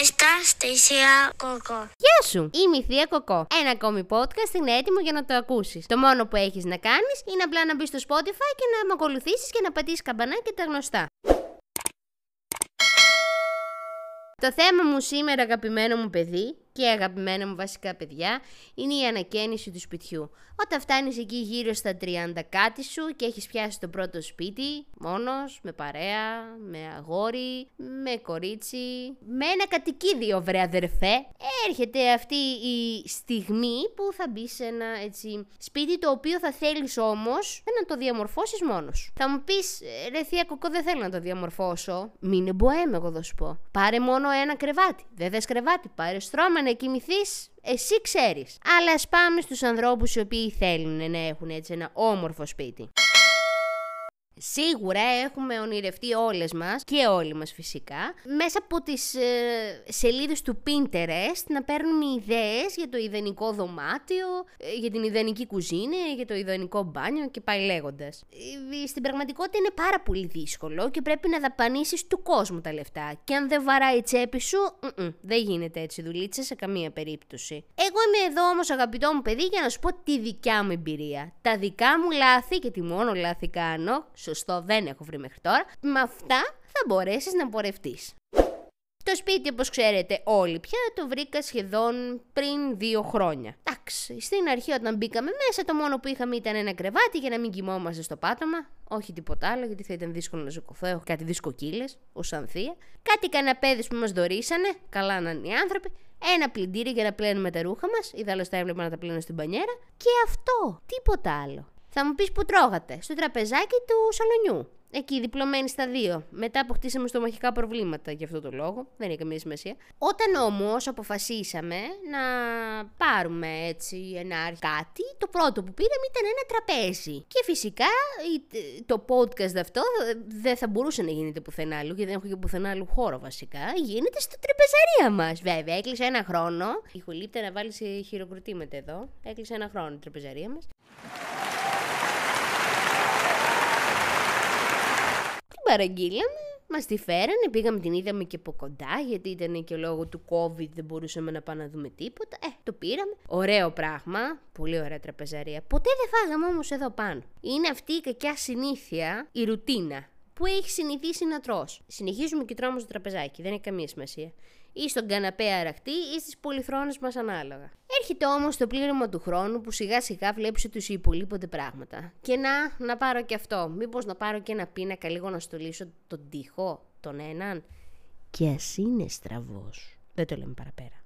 Μάλιστα, στη Σία Κοκό. Γεια σου! Είμαι η Θεία Κοκό. Ένα ακόμη podcast είναι έτοιμο για να το ακούσεις. Το μόνο που έχεις να κάνεις είναι απλά να μπεις στο Spotify και να με ακολουθήσεις και να πατήσεις καμπανάκι και τα γνωστά. Το θέμα μου σήμερα, αγαπημένο μου παιδί, και αγαπημένα μου βασικά παιδιά είναι η ανακαίνιση του σπιτιού. Όταν φτάνεις εκεί γύρω στα 30 κάτι σου και έχεις πιάσει το πρώτο σπίτι, μόνος, με παρέα, με αγόρι, με κορίτσι, με ένα κατοικίδιο βρε αδερφέ, έρχεται αυτή η στιγμή που θα μπει σε ένα έτσι, σπίτι το οποίο θα θέλεις όμως να το διαμορφώσεις μόνος. Θα μου πεις, ρε θεία κοκό δεν θέλω να το διαμορφώσω. Μην εμποέμαι εγώ θα σου πω. Πάρε μόνο ένα κρεβάτι. Δεν θες κρεβάτι, πάρε στρώμα να κοιμηθείς, εσύ ξέρεις. Αλλά ας πάμε στους ανθρώπους οι οποίοι θέλουν να έχουν έτσι ένα όμορφο σπίτι. Σίγουρα έχουμε ονειρευτεί όλες μας και όλοι μας φυσικά μέσα από τις ε, σελίδες του Pinterest να παίρνουμε ιδέες για το ιδανικό δωμάτιο, ε, για την ιδανική κουζίνα, για το ιδανικό μπάνιο και πάει λέγοντας. Ε, στην πραγματικότητα είναι πάρα πολύ δύσκολο και πρέπει να δαπανίσεις του κόσμου τα λεφτά και αν δεν βαράει η τσέπη σου, δεν γίνεται έτσι δουλίτσα σε καμία περίπτωση. Εγώ είμαι εδώ όμως αγαπητό μου παιδί για να σου πω τη δικιά μου εμπειρία. Τα δικά μου λάθη και τι μόνο λάθη κάνω, σωστό δεν έχω βρει μέχρι τώρα, με αυτά θα μπορέσεις να πορευτείς. Το σπίτι, όπως ξέρετε όλοι πια, το βρήκα σχεδόν πριν δύο χρόνια. Εντάξει, στην αρχή όταν μπήκαμε μέσα, το μόνο που είχαμε ήταν ένα κρεβάτι για να μην κοιμόμαστε στο πάτωμα. Όχι τίποτα άλλο, γιατί θα ήταν δύσκολο να ζουκωθώ. Έχω κάτι δισκοκύλε, ως ανθία. Κάτι καναπέδες που μας δωρήσανε, καλά να είναι οι άνθρωποι. Ένα πλυντήρι για να πλένουμε τα ρούχα μας, ή θα έβλεπα να τα πλένω στην πανιέρα. Και αυτό, τίποτα άλλο. Θα μου πεις που τρώγατε, στο τραπεζάκι του σαλονιού. Εκεί, διπλωμένοι στα δύο. Μετά αποκτήσαμε στομαχικά προβλήματα για αυτό το λόγο. Δεν έχει καμία σημασία. Όταν όμως αποφασίσαμε να πάρουμε έτσι ένα κάτι, το πρώτο που πήραμε ήταν ένα τραπέζι. Και φυσικά το podcast αυτό δεν θα μπορούσε να γίνεται πουθενά άλλου, γιατί δεν έχω και πουθενά άλλου χώρο βασικά. Γίνεται στο τραπεζαρία μας. Βέβαια, έκλεισε ένα χρόνο. Ηχολείπτε να βάλει χειροκροτήματα εδώ. Έκλεισε ένα χρόνο η τραπεζαρία μας. Παραγγείλαμε, μας τη φέρανε, πήγαμε την είδαμε και από κοντά, γιατί ήταν και λόγω του COVID δεν μπορούσαμε να πάμε να δούμε τίποτα. Ε, το πήραμε. Ωραίο πράγμα. Πολύ ωραία τραπεζαρία. Ποτέ δεν φάγαμε όμως εδώ πάνω. Είναι αυτή η κακιά συνήθεια, η ρουτίνα που έχει συνηθίσει να τρως. Συνεχίζουμε και τρώμε στο τραπεζάκι, δεν έχει καμία σημασία ή στον καναπέ αραχτή ή στις πολυθρόνες μας ανάλογα. Έρχεται όμως το πλήρωμα του χρόνου που σιγά σιγά βλέπεις ότι σου υπολείπονται πράγματα. Και να, να πάρω και αυτό. Μήπως να πάρω και ένα πίνακα λίγο να στολίσω τον τοίχο, τον έναν. Και ας είναι στραβός. Δεν το λέμε παραπέρα.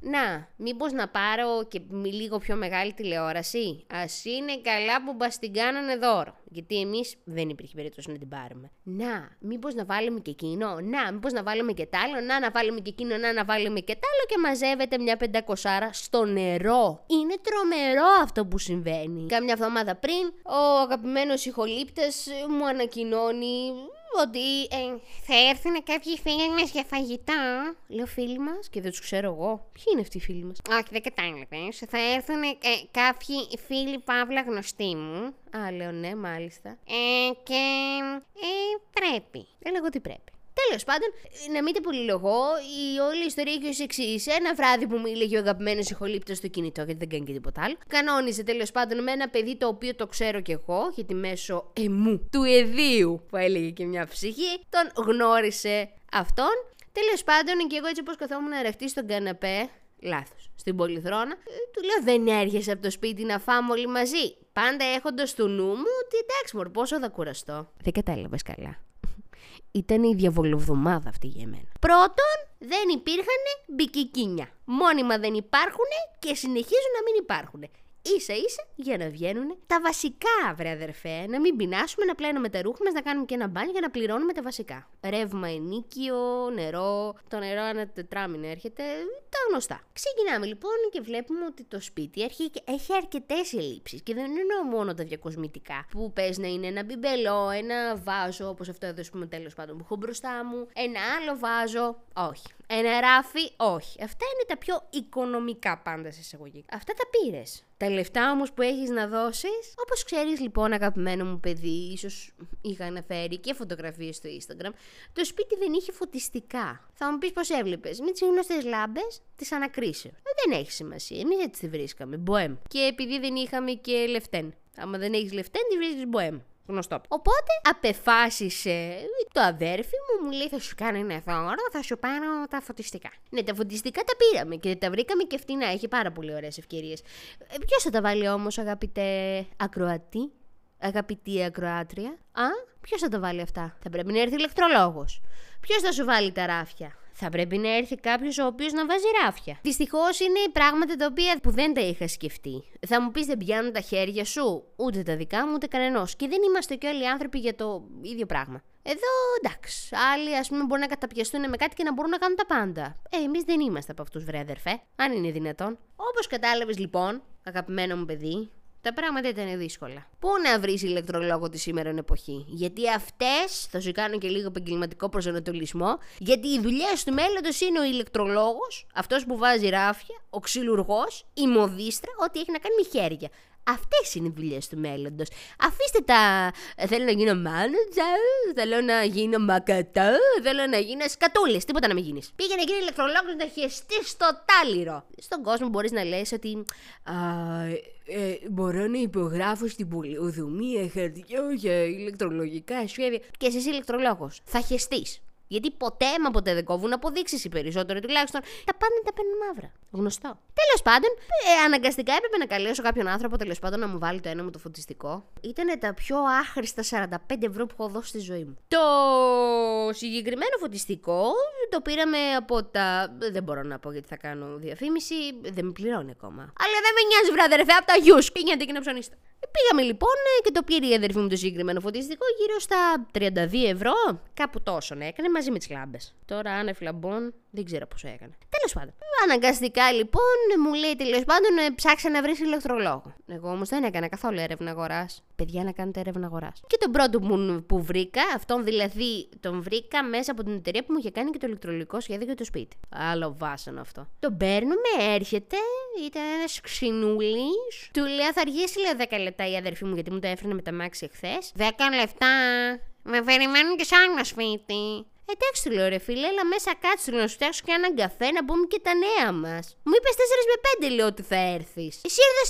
Να, μήπως να πάρω και με λίγο πιο μεγάλη τηλεόραση. Α είναι καλά που μα την κάνανε δώρο. Γιατί εμείς δεν υπήρχε περίπτωση να την πάρουμε. Να, μήπως να βάλουμε και εκείνο; Να, μήπως να βάλουμε και τ' άλλο; Να, να βάλουμε και εκείνο; Να, να βάλουμε και τ' άλλο. Και μαζεύεται μια πεντακοσάρα στο νερό. Είναι τρομερό αυτό που συμβαίνει. Κάμια εβδομάδα πριν, ο αγαπημένος ηχολήπτες μου ανακοινώνει ότι ε, θα έρθουν κάποιοι φίλοι μας για φαγητά. Λέω φίλοι μας και δεν τους ξέρω εγώ. Ποιοι είναι αυτοί οι φίλοι μας; Όχι, δεν κατάλαβε. Θα έρθουν ε, κάποιοι φίλοι παύλα γνωστοί μου. Α, λέω ναι, μάλιστα. Ε, και ε, πρέπει. Δεν λέγω ότι πρέπει. Τέλος πάντων, να μην το πολυλογώ, η όλη ιστορία έχει ως εξής. Ένα βράδυ που μου έλεγε ο αγαπημένος ηχολήπτος στο κινητό, γιατί δεν κάνει και τίποτα άλλο. Κανόνιζε τέλος πάντων με ένα παιδί το οποίο το ξέρω κι εγώ, γιατί μέσω εμού του εδίου, που έλεγε και μια ψυχή, τον γνώρισε αυτόν. Τέλος πάντων, και εγώ έτσι όπως καθόμουν να ρεχτεί στον καναπέ, λάθος, στην πολυθρόνα, ε, του λέω δεν έρχεσαι από το σπίτι να φάμε όλοι μαζί. Πάντα έχοντας στο νου μου ότι εντάξει, μωρ, πόσο θα κουραστώ. Δεν κατάλαβες καλά ήταν η διαβολοβδομάδα αυτή για μένα. Πρώτον, δεν υπήρχαν μπικικίνια. Μόνιμα δεν υπάρχουν και συνεχίζουν να μην υπάρχουν ίσα ίσα για να βγαίνουν τα βασικά, βρε αδερφέ. Να μην πεινάσουμε, να πλένουμε τα ρούχα μας, να κάνουμε και ένα μπάνι για να πληρώνουμε τα βασικά. Ρεύμα ενίκιο, νερό. Το νερό ένα τετράμινο έρχεται. Τα γνωστά. Ξεκινάμε λοιπόν και βλέπουμε ότι το σπίτι έχει, έχει αρκετές ελλείψεις. Και δεν εννοώ μόνο τα διακοσμητικά. Που πες να είναι ένα μπιμπελό, ένα βάζο, όπως αυτό εδώ, ας πούμε, τέλος πάντων που έχω μπροστά μου. Ένα άλλο βάζο. Όχι. Ένα ράφι. Όχι. Αυτά είναι τα πιο οικονομικά πάντα σε εισαγωγή. Αυτά τα πήρες Τα λεφτά όμως που έχεις να δώσεις, όπως ξέρεις λοιπόν, αγαπημένο μου παιδί, ίσως είχα αναφέρει και φωτογραφίες στο Instagram, το σπίτι δεν είχε φωτιστικά. Θα μου πεις πώς έβλεπες. Με τις γνωστές λάμπες τη ανακρίσεως. Ε, δεν έχει σημασία. Εμείς έτσι τη βρίσκαμε. Μποέμ. Και επειδή δεν είχαμε και λεφτέν. Άμα δεν έχεις λεφτέν, τη βρίσκεις μποέμ. Γνωστό. Οπότε απεφάσισε το αδέρφι μου, μου λέει θα σου κάνω ένα δώρο, θα σου πάρω τα φωτιστικά. Ναι, τα φωτιστικά τα πήραμε και τα βρήκαμε και φτηνά. Έχει πάρα πολύ ωραίες ευκαιρίες. Ε, Ποιος θα τα βάλει όμως, αγαπητέ ακροατή, αγαπητή ακροάτρια. Α, ποιος θα τα βάλει αυτά; Θα πρέπει να έρθει ηλεκτρολόγος. Ποιος θα σου βάλει τα ράφια; Θα πρέπει να έρθει κάποιος ο οποίος να βάζει ράφια. Δυστυχώς είναι πράγματα τα οποία που δεν τα είχα σκεφτεί. Θα μου πεις δεν πιάνουν τα χέρια σου, ούτε τα δικά μου, ούτε κανενός. Και δεν είμαστε και όλοι άνθρωποι για το ίδιο πράγμα. Εδώ εντάξει. Άλλοι ας πούμε μπορούν να καταπιαστούν με κάτι και να μπορούν να κάνουν τα πάντα. Ε, εμείς δεν είμαστε από αυτούς, βρε αδερφέ. Αν είναι δυνατόν. Όπως κατάλαβες λοιπόν, αγαπημένο μου παιδί, τα πράγματα ήταν δύσκολα. Πού να βρεις ηλεκτρολόγο τη σήμερα εποχή; Γιατί αυτές θα σου κάνουν και λίγο επαγγελματικό προσανατολισμό. Γιατί οι δουλειές του μέλλοντος είναι ο ηλεκτρολόγος, αυτός που βάζει ράφια, ο ξυλουργός, η μοδίστρα, ό,τι έχει να κάνει με χέρια. Αυτές είναι οι δουλειές του μέλλοντος. Αφήστε τα. «Ε, Θέλω να γίνω manager, θέλω να γίνω μακατά, θέλω να γίνω σκατούλε. Τίποτα να μην γίνεις. Πήγαινε γίνει ηλεκτρολόγος να χεστείς στο τάλιρο. Στον κόσμο μπορείς να λες ότι. Α, ε, μπορώ να υπογράφω στην πολυοδομία χαρτιά για ηλεκτρολογικά σχέδια. Και εσύ ηλεκτρολόγος. Θα χεστείς. Γιατί ποτέ μα ποτέ δεν κόβουν αποδείξεις οι περισσότεροι τουλάχιστον. Τα πάντα τα παίρνουν μαύρα. Γνωστό. Τέλος πάντων, ε, αναγκαστικά έπρεπε να καλέσω κάποιον άνθρωπο τέλος πάντων να μου βάλει το ένα μου το φωτιστικό. Ήταν τα πιο άχρηστα 45 ευρώ που έχω δώσει στη ζωή μου. Το συγκεκριμένο φωτιστικό το πήραμε από τα. Δεν μπορώ να πω γιατί θα κάνω διαφήμιση. Δεν με πληρώνει ακόμα. Αλλά δεν με νοιάζει, βράδερφε, από τα γιους. Πήγαινε και να ψωνίστε. Πήγαμε λοιπόν ε, και το πήρε η αδερφή μου το συγκεκριμένο φωτιστικό γύρω στα 32 ευρώ. Κάπου τόσο ναι, έκανε μαζί με τις λάμπε. Τώρα άνευ λαμπών δεν ξέρω πόσο έκανε. Τέλος πάντων. Αναγκαστικά λοιπόν μου λέει τέλος πάντων ε, ψάξε να βρεις ηλεκτρολόγο. Εγώ όμως δεν έκανα καθόλου έρευνα αγοράς. Παιδιά να κάνετε έρευνα αγοράς. Και τον πρώτο μου που βρήκα, αυτόν δηλαδή τον βρήκα μέσα από την εταιρεία που μου είχε κάνει και το ηλεκτρολογικό σχέδιο για το σπίτι. Άλλο βάσανο αυτό. Τον παίρνουμε, έρχεται, ήταν ένας ξινούλης. Του λέω θα αργήσει λέω 10 λεπτά η αδερφή μου γιατί μου το έφερνε με τα μάξι εχθές. 10 λεπτά. Με περιμένουν και σε άλλο σπίτι. Εντάξει, του λέω ρε φίλε, έλα μέσα κάτσε να σου φτιάξω και έναν καφέ να πούμε και τα νέα μας. Μου είπες 4 με 5 λέω ότι θα έρθεις. Εσύ ήρθε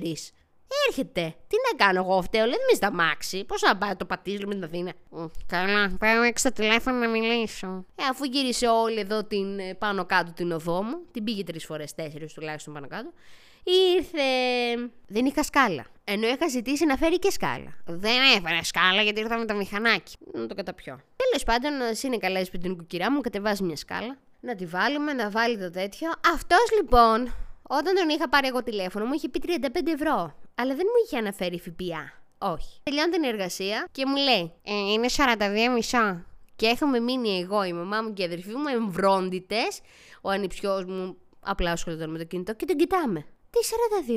4. Έρχεται. Τι να κάνω εγώ φταίω, λέει, μην στα μάξι. Πώς να πάω το πατήσω με την Αθήνα. Καλά, πάω έξω στο τηλέφωνο να μιλήσω. Ε, αφού γύρισε όλη εδώ την ε, πάνω κάτω την οδό μου, την πήγε τρεις φορές, τέσσερις τουλάχιστον πάνω κάτω. Ήρθε. Δεν είχα σκάλα. Ενώ είχα ζητήσει να φέρει και σκάλα. Δεν έφερε σκάλα γιατί ήρθα με το μηχανάκι. Να το καταπιώ. Τέλος πάντων, α είναι καλά η σπιτινή κουκυρά μου, κατεβάζει μια σκάλα. Να τη βάλουμε, να βάλει το τέτοιο. Αυτός λοιπόν, όταν τον είχα πάρει εγώ τηλέφωνο, μου είχε πει 35 ευρώ. Αλλά δεν μου είχε αναφέρει ΦΠΑ. Όχι. Τελειώνει την εργασία και μου λέει: ε, Είναι 42 μισό. Και έχουμε μείνει εγώ, η μαμά μου και η αδερφή μου εμβρόντιτες. Ο ανιψιός μου απλά ασχολείται με το κινητό και τον κοιτάμε. Τι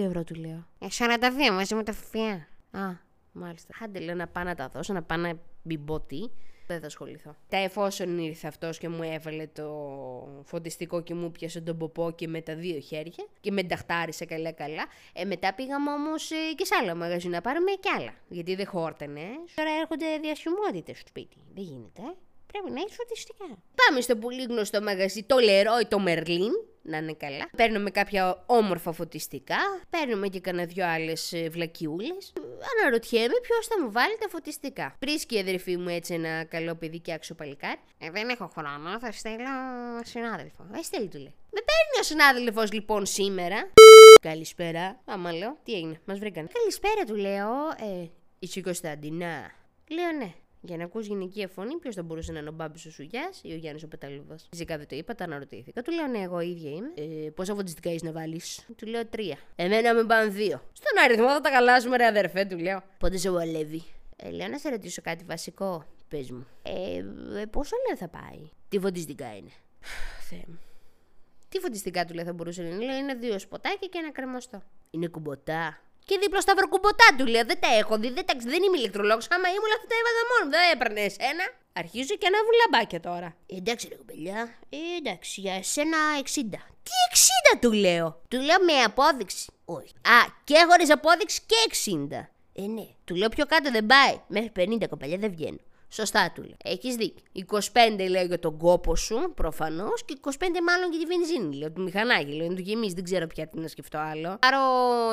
42 ευρώ του λέω. Ε, 42 μαζί με το ΦΠΑ. Α, μάλιστα. Άντε λέω να πάω να τα δώσω, να πάω να μπω τι. Δεν θα ασχοληθώ. Τα εφόσον ήρθε αυτός και μου έβαλε το φωτιστικό και μου πιάσε τον ποπό και με τα δύο χέρια και με νταχτάρισε καλά-καλά. Ε, μετά πήγαμε όμως ε, και σε άλλο μαγαζί να πάρουμε και άλλα. Γιατί δεν χόρτανε. Τώρα έρχονται διασημότητες στο σπίτι. Δεν γίνεται, ε. Πρέπει να έχεις φωτιστικά. Πάμε στο πολύ γνωστό μαγαζί, το Leroy, το Merlin, να είναι καλά. Παίρνουμε κάποια όμορφα φωτιστικά. Παίρνουμε και κανένα δυο άλλες βλακιούλες. Αναρωτιέμαι ποιος θα μου βάλει τα φωτιστικά. Βρίσκει η αδερφή μου έτσι ένα καλό παιδί και άξιο παλικάρι. Ε, δεν έχω χρόνο, θα στείλω συνάδελφο. Ε, στέλνει του λέει. Με παίρνει ο συνάδελφος λοιπόν σήμερα. Καλησπέρα. Άμα λέω, τι έγινε, μας βρήκαν. Καλησπέρα του λέω. Ε, είσαι η Κωνσταντινά. Λέω ναι. Για να ακού γυναικεία φωνή, ποιος θα μπορούσε να είναι ο Μπάμπης ο Σουγιάς ή ο Γιάννης ο Πεταλούδα. Φυσικά δεν το είπα, τα αναρωτήθηκα. Του λέω ναι, εγώ ίδια είμαι. Ε, πόσα φωτιστικά έχεις να βάλεις; Του λέω τρία. Εμένα με πάνε δύο. Στον αριθμό θα τα καλάσουμε, ρε αδερφέ, του λέω. Πότε σε βολεύει; Ε, λέω να σε ρωτήσω κάτι βασικό. Πες μου. Ε, ε, πόσο λέω θα πάει; Τι φωτιστικά είναι; Θεέ μου. Τι φωτιστικά του λέει θα μπορούσε να είναι; Λέω είναι δύο σποτάκια και ένα κρεμοστό. Είναι κουμποτά. Και δίπλα σταυροκουμποτά του λέω: Δεν τα έχω δει, δεν, τα, δεν είμαι ηλεκτρολόγος. Άμα ήμουν, θα τα έβαζα μόνο. Δεν έπαιρνε ένα. Αρχίζω και ανάβουν λαμπάκια τώρα. Εντάξει, ρε κοπελιά. Ε, εντάξει, για εσένα 60. Τι 60 του λέω. Του λέω με απόδειξη. Όχι. Α, και χωρίς απόδειξη και 60. Ε, ναι. Του λέω πιο κάτω δεν πάει. Μέχρι 50 κοπελιά δεν βγαίνω. Σωστά του λέω. Έχεις δίκιο. 25 λέω για τον κόπο σου, προφανώς, και 25 μάλλον για τη βενζίνη. Λέω του μηχανάκι, λέω. Είναι του γεμίζει, δεν ξέρω πια τι να σκεφτώ άλλο. Πάρω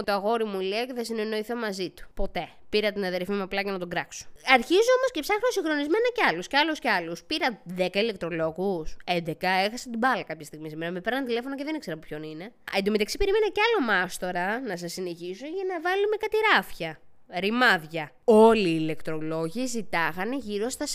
το αγόρι μου, λέει, και θα συνεννοηθώ μαζί του. Ποτέ. Πήρα την αδερφή μου απλά για να τον κράξω. Αρχίζω όμως και ψάχνω συγχρονισμένα κι άλλους, κι άλλους κι άλλους. Πήρα 10 ηλεκτρολόγους, 11, έχασα την μπάλα κάποια στιγμή σήμερα. Με πέραν τηλέφωνο και δεν ήξερα ποιον είναι. Εν τω μεταξύ περίμενα κι άλλο μάστορα να σας συνεχίσω για να βάλουμε κάτι ράφια ρημάδια. Όλοι οι ηλεκτρολόγοι ζητάγανε γύρω στα 40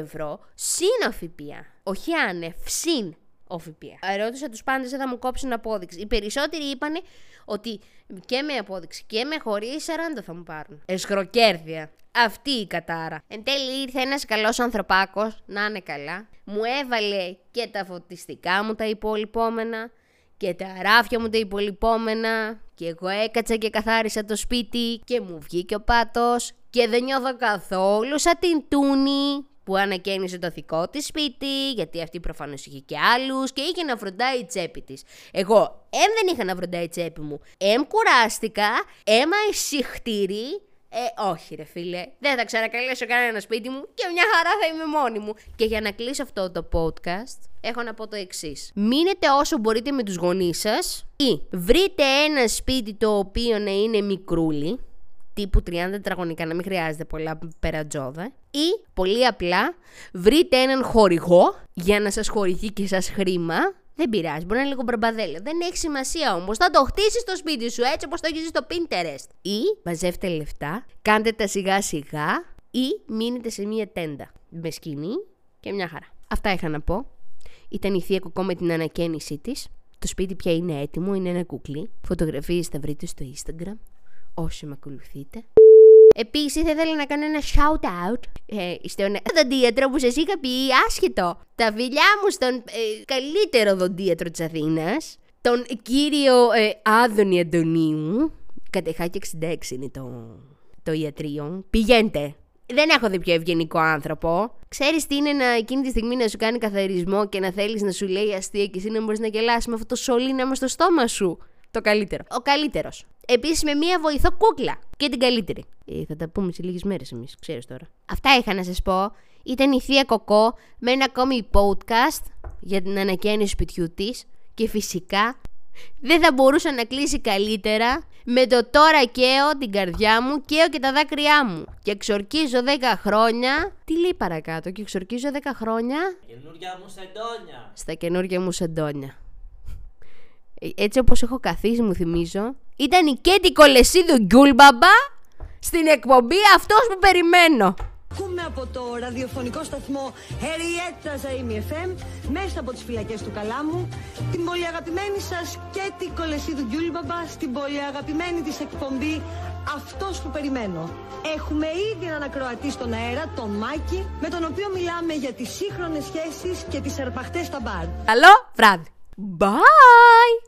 ευρώ συν οφηπία. Όχι άνευ, συν οφηπία. Ρώτησα τους πάντες θα μου κόψουν απόδειξη. Οι περισσότεροι είπαν ότι και με απόδειξη και με χωρί 40 θα μου πάρουν. Εσχροκέρδια. Αυτή η κατάρα. Εν τέλει ήρθε ένας καλός ανθρωπάκος, να είναι καλά. Μου έβαλε και τα φωτιστικά μου τα υπολοιπόμενα και τα ράφια μου τα υπολοιπόμενα. Και εγώ έκατσα και καθάρισα το σπίτι και μου βγήκε ο πάτος. Και δεν νιώθω καθόλου σαν την Τούνη που ανακαίνισε το δικό της σπίτι, γιατί αυτή προφανώς είχε και άλλους και είχε να φροντάει η τσέπη της. Εγώ, εμ δεν είχα να φροντάει η τσέπη μου, εμ κουράστηκα, έμα συχτήρι ε, όχι ρε φίλε, δεν θα ξανακαλέσω κανένα σπίτι μου και μια χαρά θα είμαι μόνη μου. Και για να κλείσω αυτό το podcast, έχω να πω το εξής. Μείνετε όσο μπορείτε με τους γονείς σας ή βρείτε ένα σπίτι το οποίο να είναι μικρούλι, τύπου 30 τετραγωνικά, να μην χρειάζεται πολλά περατζόδα. Ή, πολύ απλά, βρείτε έναν χορηγό για να σας χορηγεί και σας χρήμα δεν πειράζει, μπορεί να είναι λίγο μπραμπαδέλο. Δεν έχει σημασία όμως. Θα το χτίσεις στο σπίτι σου έτσι όπως το έχεις στο Pinterest. Ή μαζεύτε λεφτά, κάντε τα σιγά σιγά ή μείνετε σε μία τέντα. Με σκηνή και μια χαρά. Αυτά είχα να πω. Ήταν η θεία κοκό με την ανακαίνισή της. Το σπίτι πια είναι έτοιμο, είναι ένα κουκλί. Φωτογραφίες θα βρείτε στο Instagram. Όσοι με ακολουθείτε. Επίσης, θα ήθελα να κάνω ένα shout out ε, στον δοντίατρο που σας είχα πει άσχετο. Τα φιλιά μου στον ε, καλύτερο δοντίατρο της Αθήνας, τον κύριο ε, Άδωνη Αντωνίου. Κατεχάκι 66 είναι το, το ιατρείο. Πηγαίνετε. Δεν έχω δει πιο ευγενικό άνθρωπο. Ξέρεις τι είναι να εκείνη τη στιγμή να σου κάνει καθαρισμό και να θέλεις να σου λέει αστεία και εσύ να μπορείς να γελάσει με αυτό το σωλήνα στο στόμα σου. Το καλύτερο. Ο καλύτερος. Επίσης με μία βοηθό κούκλα. Και την καλύτερη. Ε, θα τα πούμε σε λίγες μέρες εμείς, ξέρεις τώρα. Αυτά είχα να σας πω. Ήταν η Θεία Κοκό με ένα ακόμη podcast για την ανακαίνιση σπιτιού της. Και φυσικά δεν θα μπορούσα να κλείσει καλύτερα με το τώρα καίω την καρδιά μου, καίω και τα δάκρυά μου. Και εξορκίζω 10 χρόνια. Τι λέει παρακάτω, και εξορκίζω 10 χρόνια; Καινούργια μου σεντόνια. Στα καινούργια μου σεντόνια. Ε, έτσι όπως έχω καθίσει μου θυμίζω Ήταν η Κέτη Κολεσίδου Γκούλμπαμπα Στην εκπομπή αυτός που περιμένω Ακούμε από το ραδιοφωνικό σταθμό Εριέτσα Ζαΐμι FM μέσα από τις φυλακές του Καλάμου την πολύ αγαπημένη σας Κέτη Κολεσίδου Γκιούλμπαμπα στην πολύ αγαπημένη της εκπομπή αυτός που περιμένω. Έχουμε ήδη έναν ακροατή στον αέρα, τον Μάκη, με τον οποίο μιλάμε για τις σύγχρονες σχέσεις και τις αρπαχτές στα μπαρ. Καλό βράδυ Bye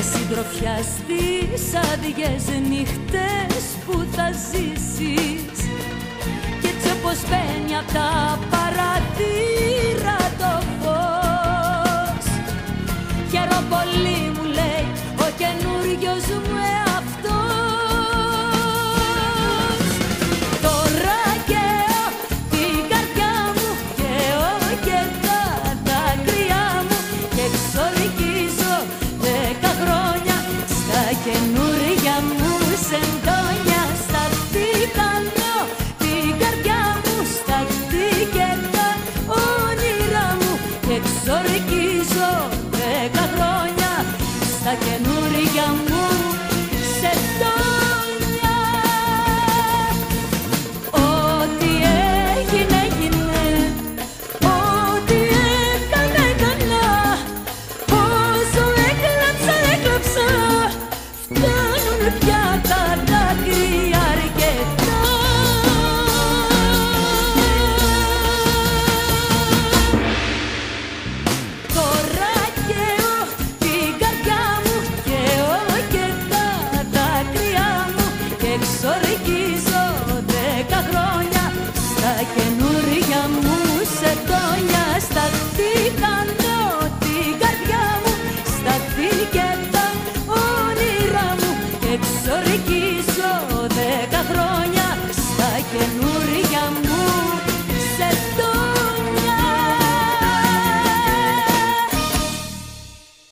Για συντροφιά στις άδειες νύχτες που θα ζήσεις. Κι έτσι όπως μπαίνει απ' τα